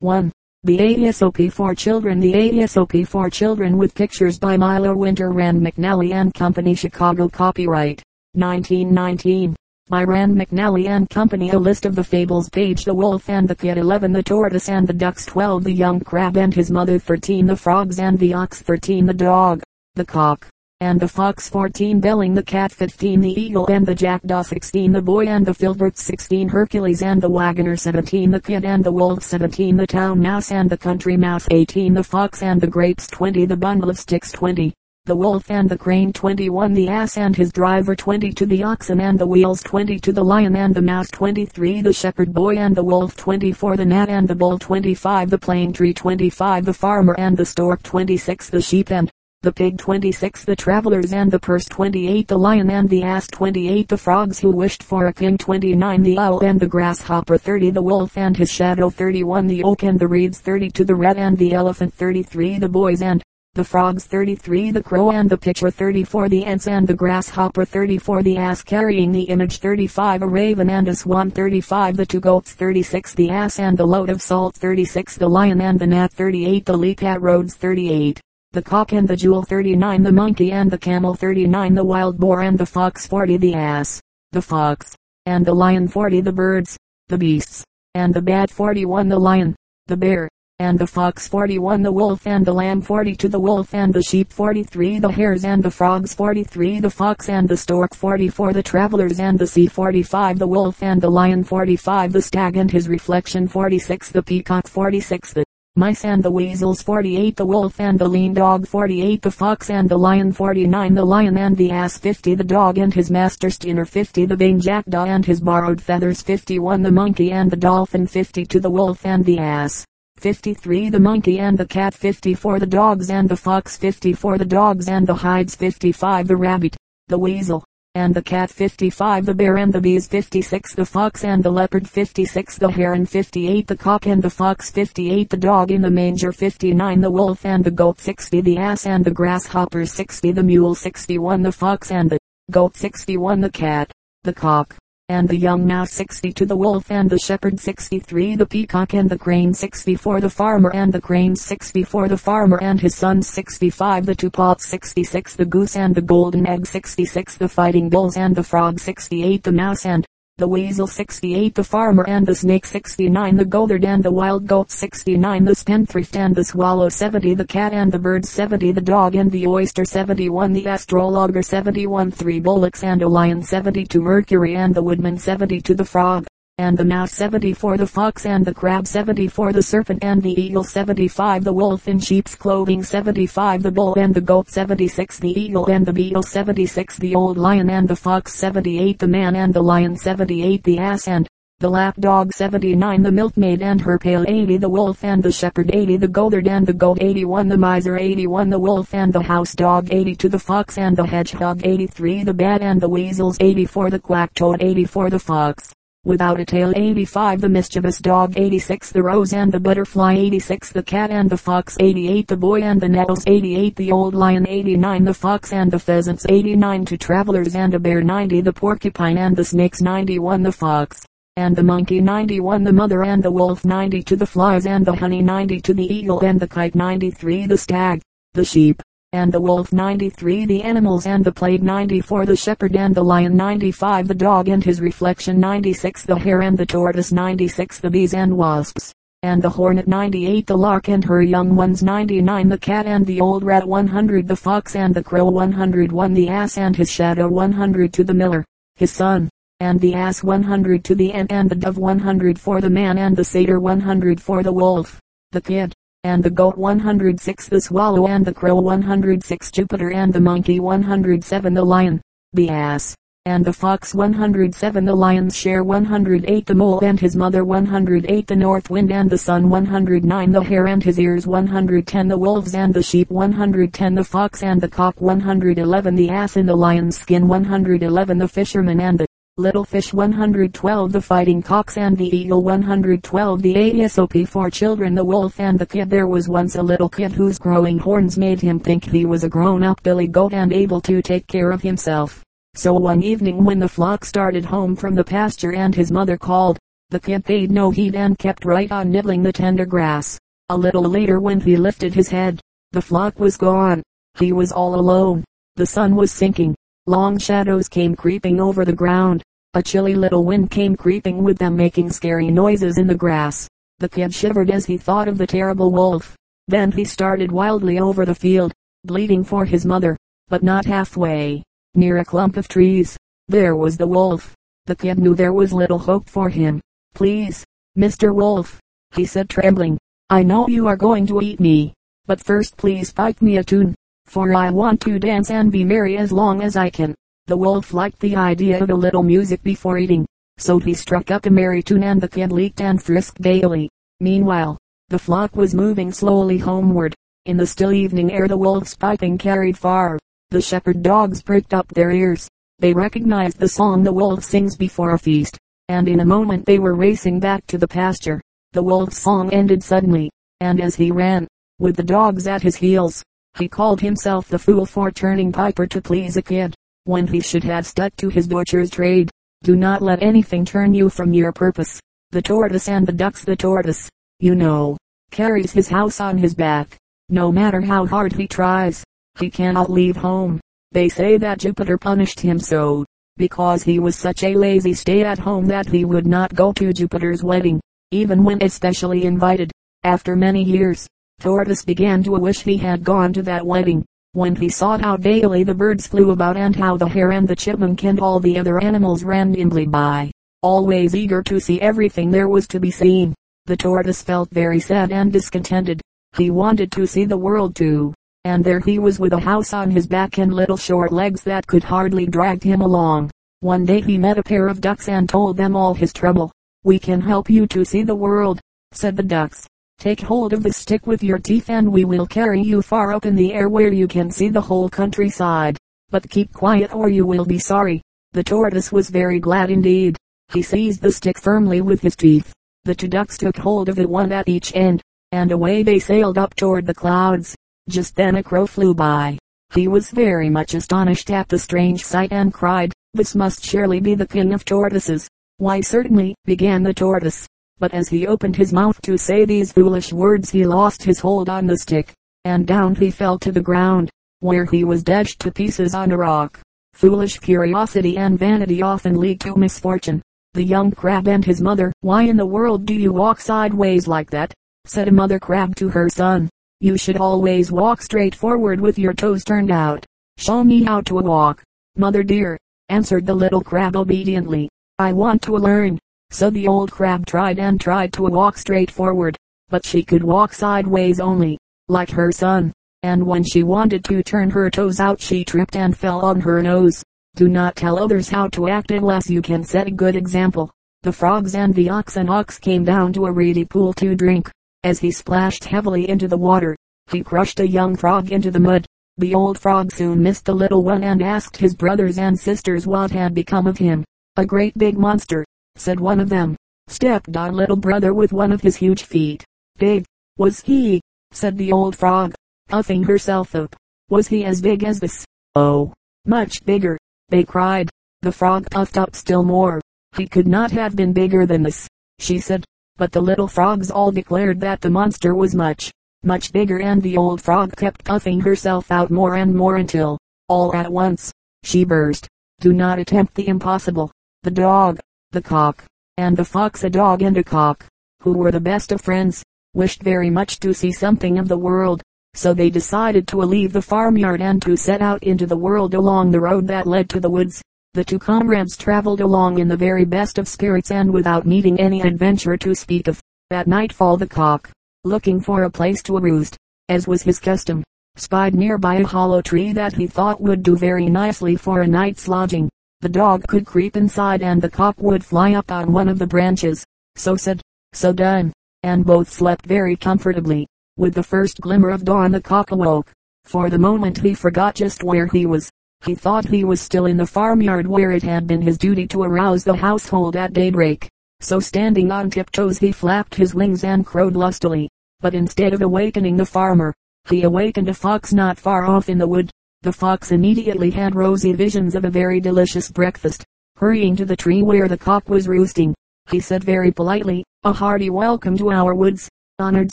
1. The Aesop for Children. The Aesop for Children with pictures by Milo Winter Rand McNally and Company Chicago. Copyright 1919 by Rand McNally and Company A list of the fables page The Wolf and the Kid 11 The Tortoise and the Ducks 12 The Young Crab and his Mother 13 The Frogs and the Ox 13 The Dog, the Cock, and the Fox 14 Belling the Cat 15 The Eagle and the Jackdaw 16 The Boy and the Filbert 16 Hercules and the Wagoner 17 The Kid and the Wolf 17 The Town Mouse and the Country Mouse 18 The Fox and the Grapes 20 The Bundle of Sticks 20 the wolf and the crane 21 the ass and his driver 20 to the oxen and the wheels 20 to the lion and the mouse 23 the shepherd boy and the wolf 24 the gnat and the bull 25 the plane tree 25 the farmer and the stork 26 the sheep and the pig 26 the travelers and the purse 28 the lion and the ass 28 the frogs who wished for a king 29 the owl and the grasshopper 30 the wolf and his shadow 31 the oak and the reeds 32 the rat and the elephant 33 the boys and the frogs 33 the crow and the pitcher 34 the ants and the grasshopper 34 the ass carrying the image 35 a raven and a swan 35 the two goats 36 the ass and the load of salt 36 the lion and the gnat 38 the leap at Rhodes 38 the cock and the jewel 39 the monkey and the camel 39 the wild boar and the fox 40 the ass, the fox, and the lion 40 the birds, the beasts, and the bat 41 the lion, the bear, and the fox 41 the wolf and the lamb 42 the wolf and the sheep 43 the hares and the frogs 43 the fox and the stork 44 the travelers and the sea 45 the wolf and the lion 45 the stag and his reflection 46 the peacock 46 the mice and the weasels 48 the wolf and the lean dog 48 the fox and the lion 49 the lion and the ass 50 the dog and his master Stinner 50 the vain jackdaw and his borrowed feathers 51 the monkey and the dolphin 52 the wolf and the ass 53 the monkey and the cat 54 the dogs and the fox 54 the dogs and the hides 55 the rabbit, the weasel, and the cat 55 the bear and the bees 56 the fox and the leopard 56 the heron 58 the cock and the fox 58 the dog in the manger 59 the wolf and the goat 60 the ass and the grasshopper 60 the mule 61 the fox and the goat 61 the cat, the cock, and the young mouse 60 to the wolf and the shepherd 63 the peacock and the crane 64 the farmer and the crane 64 the farmer and his son 65 the two pots 66 the goose and the golden egg 66 the fighting bulls and the frog 68 the mouse and the weasel 68 the farmer and the snake 69 the goatherd and the wild goat 69 the spendthrift and the swallow 70 the cat and the bird 70 the dog and the oyster 71 the astrologer 71 three bullocks and a lion 72 mercury and the woodman 72 the frog and the mouse 74 the fox and the crab 74 the serpent and the eagle 75 the wolf in sheep's clothing 75 the bull and the goat 76 the eagle and the beetle 76 the old lion and the fox 78 the man and the lion 78 the ass and the lapdog 79 the milkmaid and her pail 80 the wolf and the shepherd 80 the goatherd and the goat 81 the miser 81 the wolf and the house dog 82 the fox and the hedgehog 83 the bat and the weasels 84 the quack toad 84 the fox without a tail 85 the mischievous dog 86 the rose and the butterfly 86 the cat and the fox 88 the boy and the nettles 88 the old lion 89 the fox and the pheasants 89 to travelers and a bear 90 the porcupine and the snakes 91 the fox and the monkey 91 the mother and the wolf 90 to the flies and the honey 90 to the eagle and the kite 93 the stag, the sheep, and the wolf 93 the animals and the plague 94 the shepherd and the lion 95 the dog and his reflection 96 the hare and the tortoise 96 the bees and wasps and the hornet 98 the lark and her young ones 99 the cat and the old rat 100 the fox and the crow 101 the ass and his shadow 100 to the miller, his son, and the ass 100 to the ant and the dove 100 for the man and the satyr 100 for the wolf, the kid, and the goat 106 the swallow and the crow 106 Jupiter and the monkey 107 the lion, the ass, and the fox 107 the lion's share 108 the mole and his mother 108 the north wind and the sun 109 the hare and his ears 110 the wolves and the sheep 110 the fox and the cock 111 the ass in the lion's skin 111 the fisherman and the Little Fish 112 The Fighting Cocks and the Eagle 112 The Aesop for Children The Wolf and the Kid There was once a little kid whose growing horns made him think he was a grown-up billy goat and able to take care of himself. So one evening when the flock started home from the pasture and his mother called, The kid paid no heed and kept right on nibbling the tender grass. A little later when he lifted his head, the flock was gone. He was all alone. The sun was sinking. Long shadows came creeping over the ground. A chilly little wind came creeping with them making scary noises in the grass. The kid shivered as he thought of the terrible wolf. Then he started wildly over the field, bleeding for his mother, but not halfway. Near a clump of trees, there was the wolf. The kid knew there was little hope for him. Please, Mr. Wolf, he said trembling, I know you are going to eat me, but first please pipe me a tune, for I want to dance and be merry as long as I can. The wolf liked the idea of a little music before eating, so he struck up a merry tune and the kid leaped and frisked gaily. Meanwhile, the flock was moving slowly homeward. In the still evening air the wolf's piping carried far. The shepherd dogs pricked up their ears. They recognized the song the wolf sings before a feast and in a moment they were racing back to the pasture. The wolf's song ended suddenly, and as he ran, with the dogs at his heels, he called himself the fool for turning piper to please a kid, when he should have stuck to his butcher's trade. Do not let anything turn you from your purpose. The tortoise and the ducks the tortoise, you know, carries his house on his back. No matter how hard he tries, he cannot leave home. They say that Jupiter punished him so, because he was such a lazy stay at home that he would not go to Jupiter's wedding, even when especially invited. After many years, Tortoise began to wish he had gone to that wedding, when he saw how daily the birds flew about and how the hare and the chipmunk and all the other animals ran nimbly by, always eager to see everything there was to be seen. The tortoise felt very sad and discontented. He wanted to see the world too and there he was with a house on his back and little short legs that could hardly drag him along. One day he met a pair of ducks and told them all his trouble. We can help you to see the world, said the ducks. Take hold of the stick with your teeth and we will carry you far up in the air where you can see the whole countryside. But keep quiet or you will be sorry. The tortoise was very glad indeed. He seized the stick firmly with his teeth. The two ducks took hold of it one at each end, and away they sailed up toward the clouds. Just then a crow flew by. He was very much astonished at the strange sight and cried, this must surely be the king of tortoises. Why certainly, began the tortoise. But as he opened his mouth to say these foolish words he lost his hold on the stick, and down he fell to the ground, where he was dashed to pieces on a rock. Foolish curiosity and vanity often lead to misfortune. The young crab and his mother, why in the world do you walk sideways like that? said a mother crab to her son. You should always walk straight forward with your toes turned out. Show me how to walk. Mother dear, answered the little crab obediently. I want to learn. So the old crab tried and tried to walk straight forward, but she could walk sideways only, like her son. And when she wanted to turn her toes out she tripped and fell on her nose. Do not tell others how to act unless you can set a good example. The frogs and the oxen ox came down to a reedy pool to drink. As he splashed heavily into the water, he crushed a young frog into the mud. The old frog soon missed the little one and asked his brothers and sisters what had become of him. A great big monster, said one of them, stepped on little brother with one of his huge feet. Big, was he, said the old frog, puffing herself up. Was he as big as this? Oh, much bigger, they cried. The frog puffed up still more. He could not have been bigger than this, she said but the little frogs all declared that the monster was much, much bigger and the old frog kept puffing herself out more and more until, all at once, she burst. Do not attempt the impossible. The dog, the cock, and the fox a dog and a cock, who were the best of friends, wished very much to see something of the world, so they decided to leave the farmyard and to set out into the world along the road that led to the woods. The two comrades traveled along in the very best of spirits and without meeting any adventure to speak of. At nightfall the cock, looking for a place to roost, as was his custom, spied nearby a hollow tree that he thought would do very nicely for a night's lodging. The dog could creep inside and the cock would fly up on one of the branches. So said, so done, and both slept very comfortably. With the first glimmer of dawn the cock awoke. For the moment he forgot just where he was. He thought he was still in the farmyard where it had been his duty to arouse the household at daybreak. So standing on tiptoes he flapped his wings and crowed lustily. But instead of awakening the farmer, he awakened a fox not far off in the wood. The fox immediately had rosy visions of a very delicious breakfast. Hurrying to the tree where the cock was roosting, he said very politely, a hearty welcome to our woods. Honored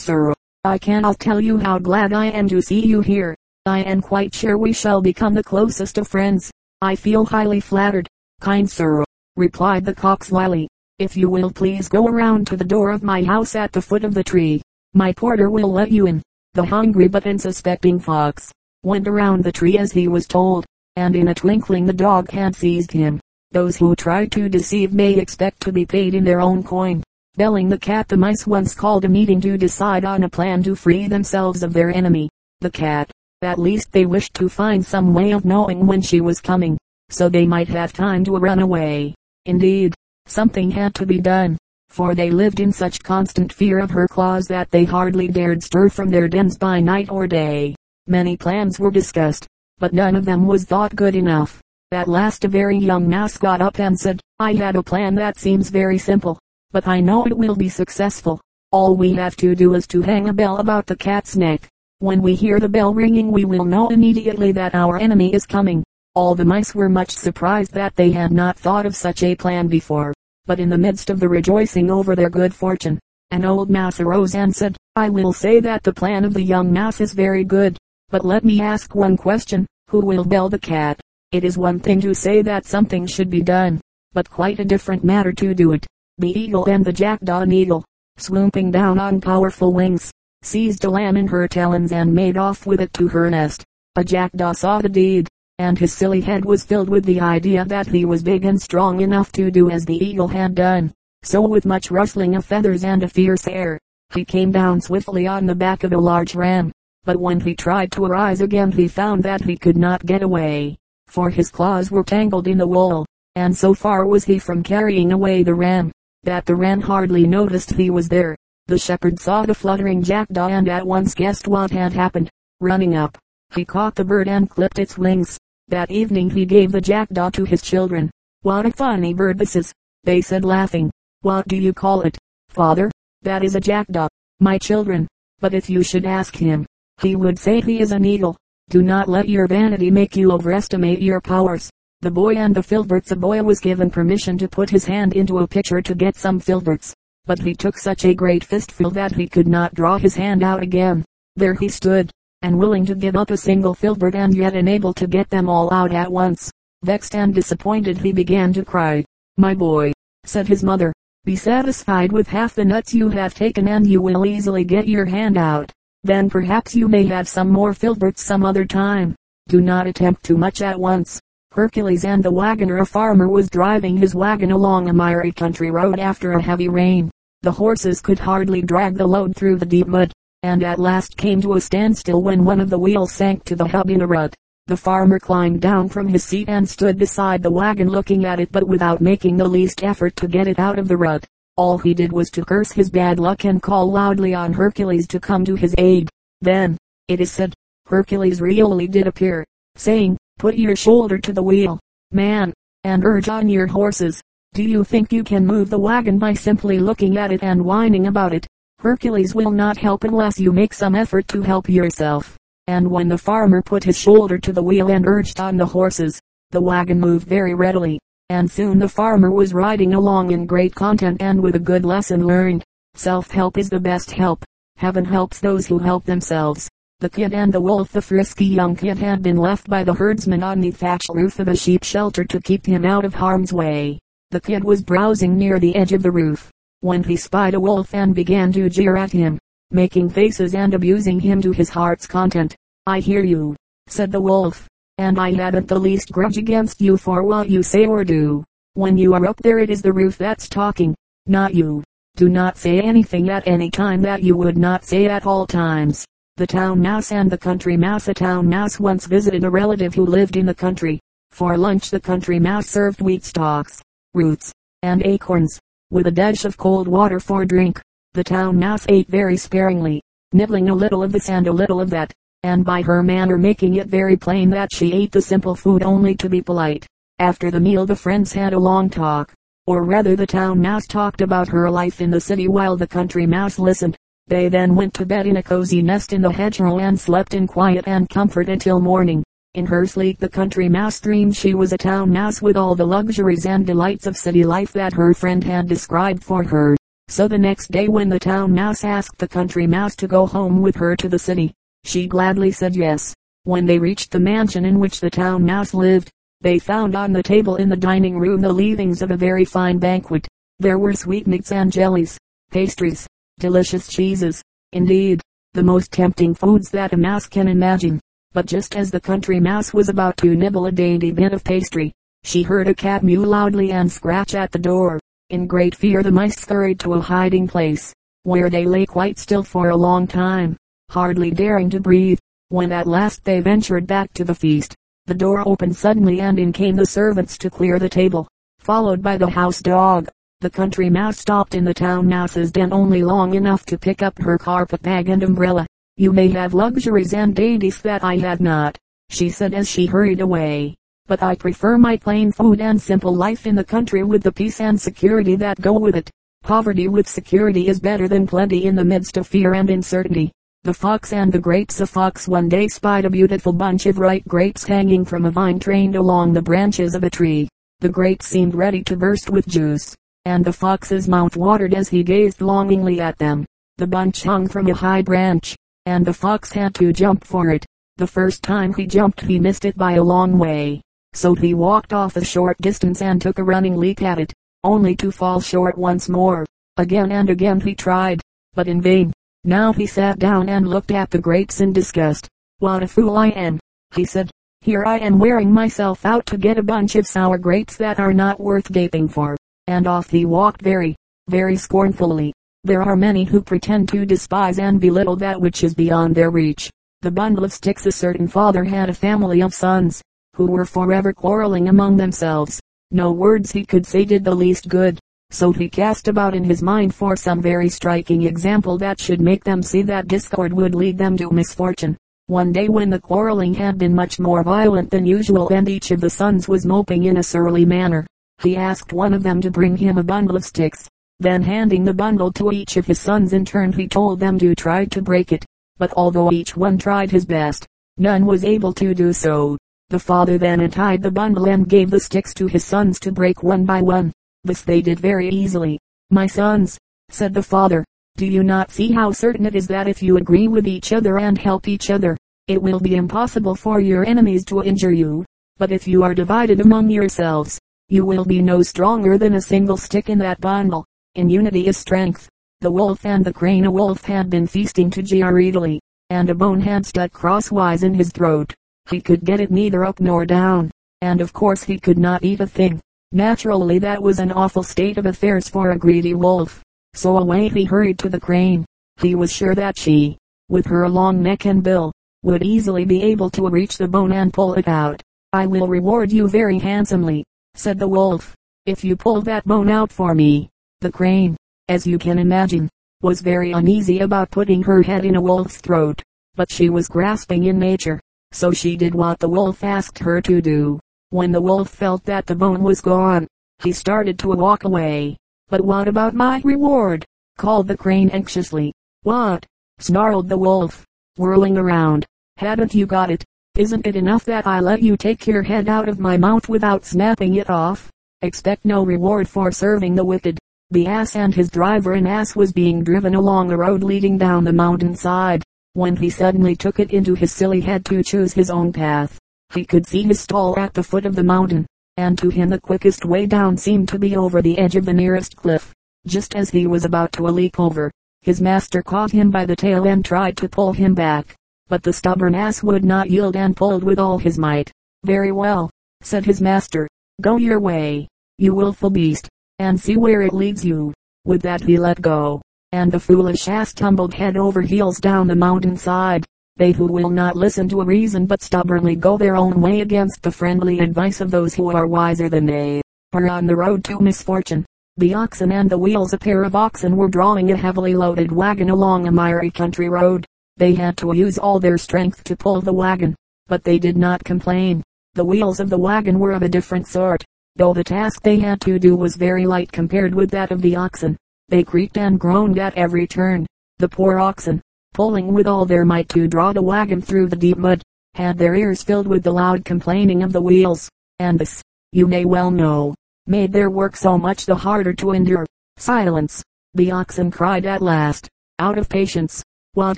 sir, I cannot tell you how glad I am to see you here. I am quite sure we shall become the closest of friends. I feel highly flattered. Kind sir, replied the cock slyly, if you will please go around to the door of my house at the foot of the tree, my porter will let you in. The hungry but unsuspecting fox went around the tree as he was told, and in a twinkling the dog had seized him. Those who try to deceive may expect to be paid in their own coin. Belling the cat the mice once called a meeting to decide on a plan to free themselves of their enemy, the cat. At least they wished to find some way of knowing when she was coming, so they might have time to run away. Indeed, Something had to be done, for they lived in such constant fear of her claws that they hardly dared stir from their dens by night or day. Many plans were discussed, but none of them was thought good enough. At last a very young mouse got up and said, I had a plan that seems very simple, but I know it will be successful. All we have to do is to hang a bell about the cat's neck. When we hear the bell ringing we will know immediately that our enemy is coming. All the mice were much surprised that they had not thought of such a plan before. But in the midst of the rejoicing over their good fortune, an old mouse arose and said, I will say that the plan of the young mouse is very good. But let me ask one question, who will bell the cat? It is one thing to say that something should be done, but quite a different matter to do it. The eagle and the jackdaw eagle, swooping down on powerful wings, seized a lamb in her talons and made off with it to her nest. A jackdaw saw the deed, and his silly head was filled with the idea that he was big and strong enough to do as the eagle had done. So with much rustling of feathers and a fierce air, he came down swiftly on the back of a large ram. But when he tried to arise again he found that he could not get away, for his claws were tangled in the wool, and so far was he from carrying away the ram, that the ram hardly noticed he was there. The shepherd saw the fluttering jackdaw and at once guessed what had happened. Running up, he caught the bird and clipped its wings. That evening he gave the jackdaw to his children. What a funny bird this is, they said laughing. What do you call it, father? That is a jackdaw, my children. But if you should ask him, he would say he is an eagle. Do not let your vanity make you overestimate your powers. The boy and the filberts. A boy was given permission to put his hand into a pitcher to get some filberts. But he took such a great fistful that he could not draw his hand out again. There he stood, and willing to give up a single filbert and yet unable to get them all out at once. Vexed and disappointed he began to cry. My boy, said his mother, be satisfied with half the nuts you have taken and you will easily get your hand out. Then perhaps you may have some more filberts some other time. Do not attempt too much at once. Hercules and the wagoner a farmer was driving his wagon along a miry country road after a heavy rain. The horses could hardly drag the load through the deep mud and at last came to a standstill when one of the wheels sank to the hub in a rut. The farmer climbed down from his seat and stood beside the wagon looking at it but without making the least effort to get it out of the rut. All he did was to curse his bad luck and call loudly on Hercules to come to his aid. Then, it is said, Hercules really did appear, saying, Put your shoulder to the wheel, man, and urge on your horses. Do you think you can move the wagon by simply looking at it and whining about it? Hercules will not help unless you make some effort to help yourself. And when the farmer put his shoulder to the wheel and urged on the horses, the wagon moved very readily, and soon the farmer was riding along in great content and with a good lesson learned. Self-help is the best help. Heaven helps those who help themselves. The kid and the wolf The frisky young kid had been left by the herdsman on the thatched roof of a sheep shelter to keep him out of harm's way. The kid was browsing near the edge of the roof, when he spied a wolf and began to jeer at him, making faces and abusing him to his heart's content. I hear you, said the wolf, and I haven't the least grudge against you for what you say or do. When you are up there it is the roof that's talking, not you. Do not say anything at any time that you would not say at all times. The town mouse and the country mouse. A town mouse once visited a relative who lived in the country. For lunch the country mouse served wheat stalks, roots, and acorns with a dash of cold water for drink. The town mouse ate very sparingly, nibbling a little of this and a little of that, and by her manner making it very plain that she ate the simple food only to be polite. After the meal the friends had a long talk, or rather the town mouse talked about her life in the city while the country mouse listened. They then went to bed in a cozy nest in the hedgerow and slept in quiet and comfort until morning. In her sleep the country mouse dreamed she was a town mouse with all the luxuries and delights of city life that her friend had described for her. So the next day when the town mouse asked the country mouse to go home with her to the city, she gladly said yes. When they reached the mansion in which the town mouse lived, they found on the table in the dining room the leavings of a very fine banquet. There were sweetmeats and jellies, pastries, delicious cheeses, indeed, the most tempting foods that a mouse can imagine. But just as the country mouse was about to nibble a dainty bit of pastry, she heard a cat mew loudly and scratch at the door. In great fear the mice scurried to a hiding place, where they lay quite still for a long time, hardly daring to breathe. When at last they ventured back to the feast, the door opened suddenly and in came the servants to clear the table, followed by the house dog. The country mouse stopped in the town mouse's den only long enough to pick up her carpet bag and umbrella. You may have luxuries and dainties that I have not, she said as she hurried away. But I prefer my plain food and simple life in the country with the peace and security that go with it. Poverty with security is better than plenty in the midst of fear and uncertainty. The fox and the grapes A fox one day spied a beautiful bunch of ripe grapes hanging from a vine trained along the branches of a tree. The grapes seemed ready to burst with juice, and the fox's mouth watered as he gazed longingly at them. The bunch hung from a high branch, and the fox had to jump for it. The first time he jumped he missed it by a long way, so he walked off a short distance and took a running leap at it, only to fall short once more. Again and again he tried, but in vain. Now he sat down and looked at the grapes in disgust. What a fool I am, he said. Here I am wearing myself out to get a bunch of sour grapes that are not worth gaping for. And off he walked very, very scornfully. There are many who pretend to despise and belittle that which is beyond their reach. The bundle of sticks a certain father had a family of sons, who were forever quarreling among themselves. No words he could say did the least good, so he cast about in his mind for some very striking example that should make them see that discord would lead them to misfortune. One day when the quarreling had been much more violent than usual and each of the sons was moping in a surly manner, he asked one of them to bring him a bundle of sticks. Then handing the bundle to each of his sons in turn he told them to try to break it. But although each one tried his best, none was able to do so. The father then untied the bundle and gave the sticks to his sons to break one by one. This they did very easily. My sons, said the father, do you not see how certain it is that if you agree with each other and help each other, it will be impossible for your enemies to injure you. But if you are divided among yourselves, you will be no stronger than a single stick in that bundle. In unity is strength. The wolf and the crane. A wolf had been feasting to greedily, and a bone had stuck crosswise in his throat. He could get it neither up nor down, and of course he could not eat a thing. Naturally that was an awful state of affairs for a greedy wolf. So away he hurried to the crane. He was sure that she, with her long neck and bill, would easily be able to reach the bone and pull it out. I will reward you very handsomely, said the wolf, if you pull that bone out for me. The crane, as you can imagine, was very uneasy about putting her head in a wolf's throat, but she was grasping in nature, so she did what the wolf asked her to do. When the wolf felt that the bone was gone, he started to walk away. But what about my reward? called the crane anxiously. What? snarled the wolf, whirling around. Haven't you got it? Isn't it enough that I let you take your head out of my mouth without snapping it off? Expect no reward for serving the wicked. The ass and his driver an ass was being driven along a road leading down the mountain side, when he suddenly took it into his silly head to choose his own path. He could see his stall at the foot of the mountain, and to him the quickest way down seemed to be over the edge of the nearest cliff. Just as he was about to leap over, his master caught him by the tail and tried to pull him back. But the stubborn ass would not yield and pulled with all his might. Very well, said his master, go your way, you wilful beast and see where it leads you. With that he let go, and the foolish ass tumbled head over heels down the mountain side. They who will not listen to a reason but stubbornly go their own way against the friendly advice of those who are wiser than they, are on the road to misfortune. The oxen and the wheels a pair of oxen were drawing a heavily loaded wagon along a miry country road. They had to use all their strength to pull the wagon, but they did not complain. The wheels of the wagon were of a different sort though the task they had to do was very light compared with that of the oxen. They creaked and groaned at every turn. The poor oxen, pulling with all their might to draw the wagon through the deep mud, had their ears filled with the loud complaining of the wheels, and this, you may well know, made their work so much the harder to endure. Silence! The oxen cried at last, out of patience. What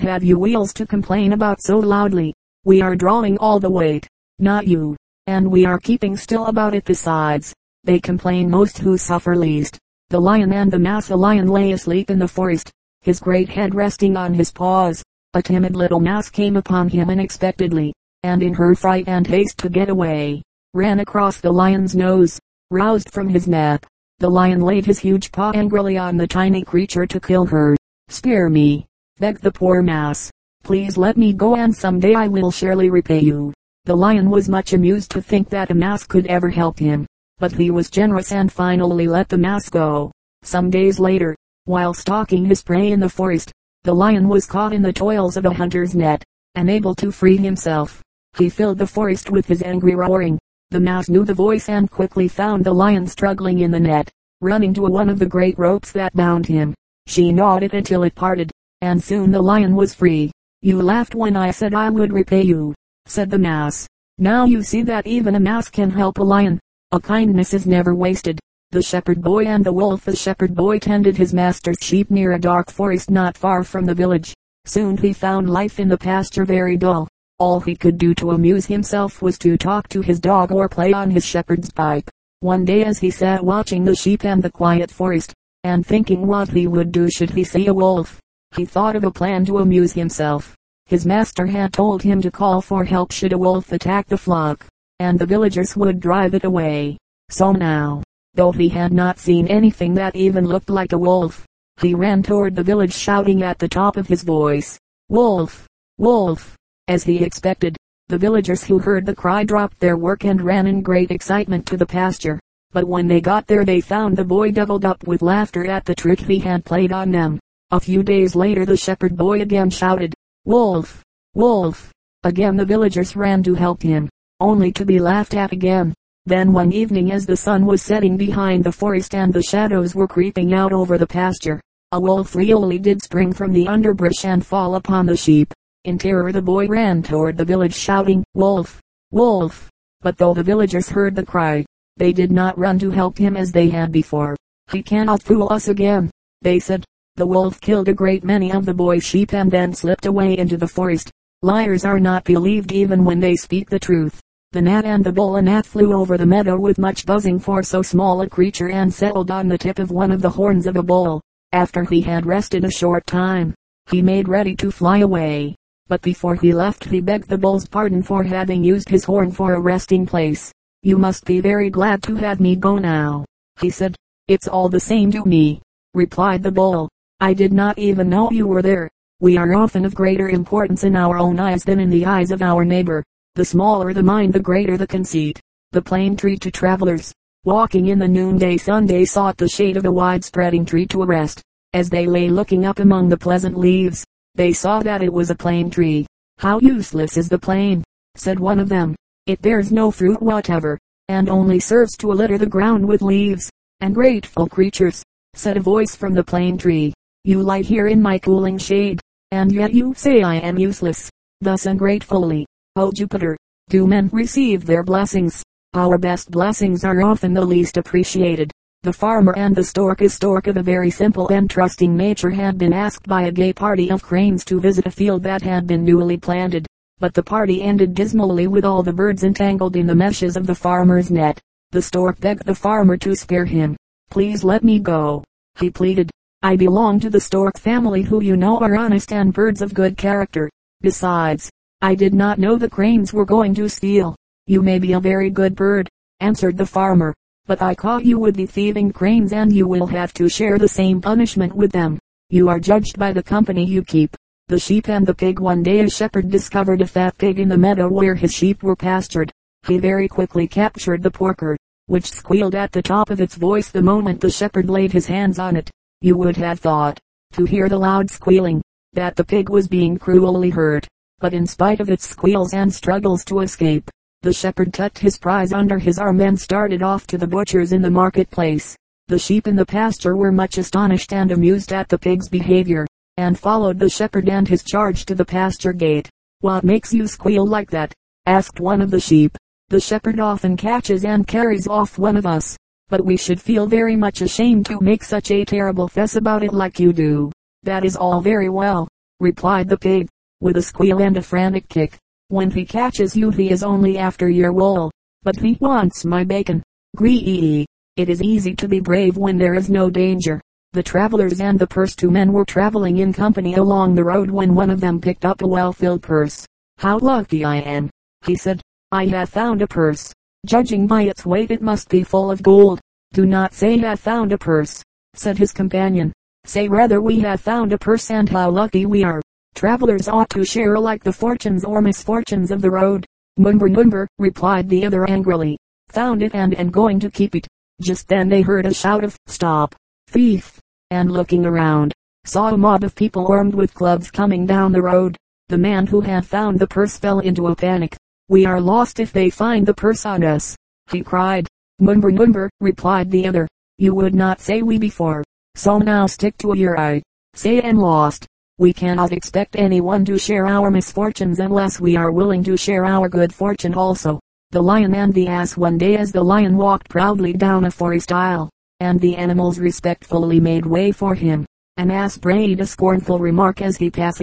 have you wheels to complain about so loudly? We are drawing all the weight, not you, and we are keeping still about it besides. They complain most who suffer least. The lion and the mouse. A lion lay asleep in the forest, his great head resting on his paws. A timid little mouse came upon him unexpectedly, and in her fright and haste to get away, ran across the lion's nose. Roused from his nap, the lion laid his huge paw angrily on the tiny creature to kill her. Spare me, begged the poor mouse. Please let me go and someday I will surely repay you. The lion was much amused to think that a mouse could ever help him, but he was generous and finally let the mouse go. Some days later, while stalking his prey in the forest, the lion was caught in the toils of a hunter's net, unable to free himself. He filled the forest with his angry roaring. The mouse knew the voice and quickly found the lion struggling in the net. Running to one of the great ropes that bound him, she gnawed it until it parted, and soon the lion was free. You laughed when I said I would repay you, said the mouse. Now you see that even a mouse can help a lion. A kindness is never wasted. The shepherd boy and the wolf The shepherd boy tended his master's sheep near a dark forest not far from the village. Soon he found life in the pasture very dull. All he could do to amuse himself was to talk to his dog or play on his shepherd's pipe. One day as he sat watching the sheep and the quiet forest, and thinking what he would do should he see a wolf, he thought of a plan to amuse himself. His master had told him to call for help should a wolf attack the flock, and the villagers would drive it away. So now, though he had not seen anything that even looked like a wolf, he ran toward the village shouting at the top of his voice, Wolf! Wolf! As he expected, the villagers who heard the cry dropped their work and ran in great excitement to the pasture. But when they got there they found the boy doubled up with laughter at the trick he had played on them. A few days later the shepherd boy again shouted, Wolf! Wolf! Again the villagers ran to help him, only to be laughed at again. Then one evening as the sun was setting behind the forest and the shadows were creeping out over the pasture, a wolf really did spring from the underbrush and fall upon the sheep. In terror the boy ran toward the village shouting, Wolf! Wolf! But though the villagers heard the cry, they did not run to help him as they had before. He cannot fool us again, they said. The wolf killed a great many of the boy's sheep and then slipped away into the forest. Liars are not believed even when they speak the truth. The gnat and the bull gnat flew over the meadow with much buzzing for so small a creature and settled on the tip of one of the horns of a bull. After he had rested a short time, he made ready to fly away but before he left he begged the bull's pardon for having used his horn for a resting place. You must be very glad to have me go now, he said. It's all the same to me, replied the bull. I did not even know you were there. We are often of greater importance in our own eyes than in the eyes of our neighbor. The smaller the mind the greater the conceit. The plane tree to travelers, walking in the noonday sun they sought the shade of a wide spreading tree to rest. As they lay looking up among the pleasant leaves, they saw that it was a plane tree. How useless is the plane, said one of them. It bears no fruit whatever, and only serves to litter the ground with leaves. And grateful creatures, said a voice from the plane tree. You lie here in my cooling shade, and yet you say I am useless. Thus ungratefully, O Jupiter, do men receive their blessings. Our best blessings are often the least appreciated. The farmer and the stork a stork of a very simple and trusting nature had been asked by a gay party of cranes to visit a field that had been newly planted. But the party ended dismally with all the birds entangled in the meshes of the farmer's net. The stork begged the farmer to spare him. Please let me go, he pleaded. I belong to the stork family who you know are honest and birds of good character. Besides, I did not know the cranes were going to steal. You may be a very good bird, answered the farmer, but I caught you with the thieving cranes and you will have to share the same punishment with them. You are judged by the company you keep. The sheep and the pig One day a shepherd discovered a fat pig in the meadow where his sheep were pastured. He very quickly captured the porker, which squealed at the top of its voice the moment the shepherd laid his hands on it. You would have thought, to hear the loud squealing, that the pig was being cruelly hurt. But in spite of its squeals and struggles to escape, the shepherd tucked his prize under his arm and started off to the butcher's in the marketplace. The sheep in the pasture were much astonished and amused at the pig's behavior, and followed the shepherd and his charge to the pasture gate. What makes you squeal like that? asked one of the sheep. The shepherd often catches and carries off one of us, but we should feel very much ashamed to make such a terrible fuss about it like you do. That is all very well, replied the pig, with a squeal and a frantic kick. When he catches you he is only after your wool, but he wants my bacon. Gree It is easy to be brave when there is no danger. The travelers and the purse two men were traveling in company along the road when one of them picked up a well-filled purse. How lucky I am, he said. I have found a purse. Judging by its weight it must be full of gold. Do not say have found a purse, said his companion. Say rather we have found a purse and how lucky we are. Travelers ought to share alike the fortunes or misfortunes of the road. Mumber Mumber, replied the other angrily. Found it and am going to keep it. Just then they heard a shout of, stop, thief, and looking around, saw a mob of people armed with clubs coming down the road. The man who had found the purse fell into a panic. We are lost if they find the purse on us, he cried. Mumber Mumber, replied the other. You would not say we before. So now stick to your eye. Say and lost. We cannot expect anyone to share our misfortunes unless we are willing to share our good fortune also. The lion and the ass one day as the lion walked proudly down a forest aisle, and the animals respectfully made way for him. An ass brayed a scornful remark as he passed.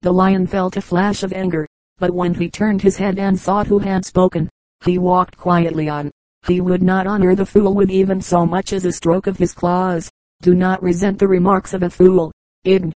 The lion felt a flash of anger, but when he turned his head and saw who had spoken, he walked quietly on. He would not honor the fool with even so much as a stroke of his claws. Do not resent the remarks of a fool. Id.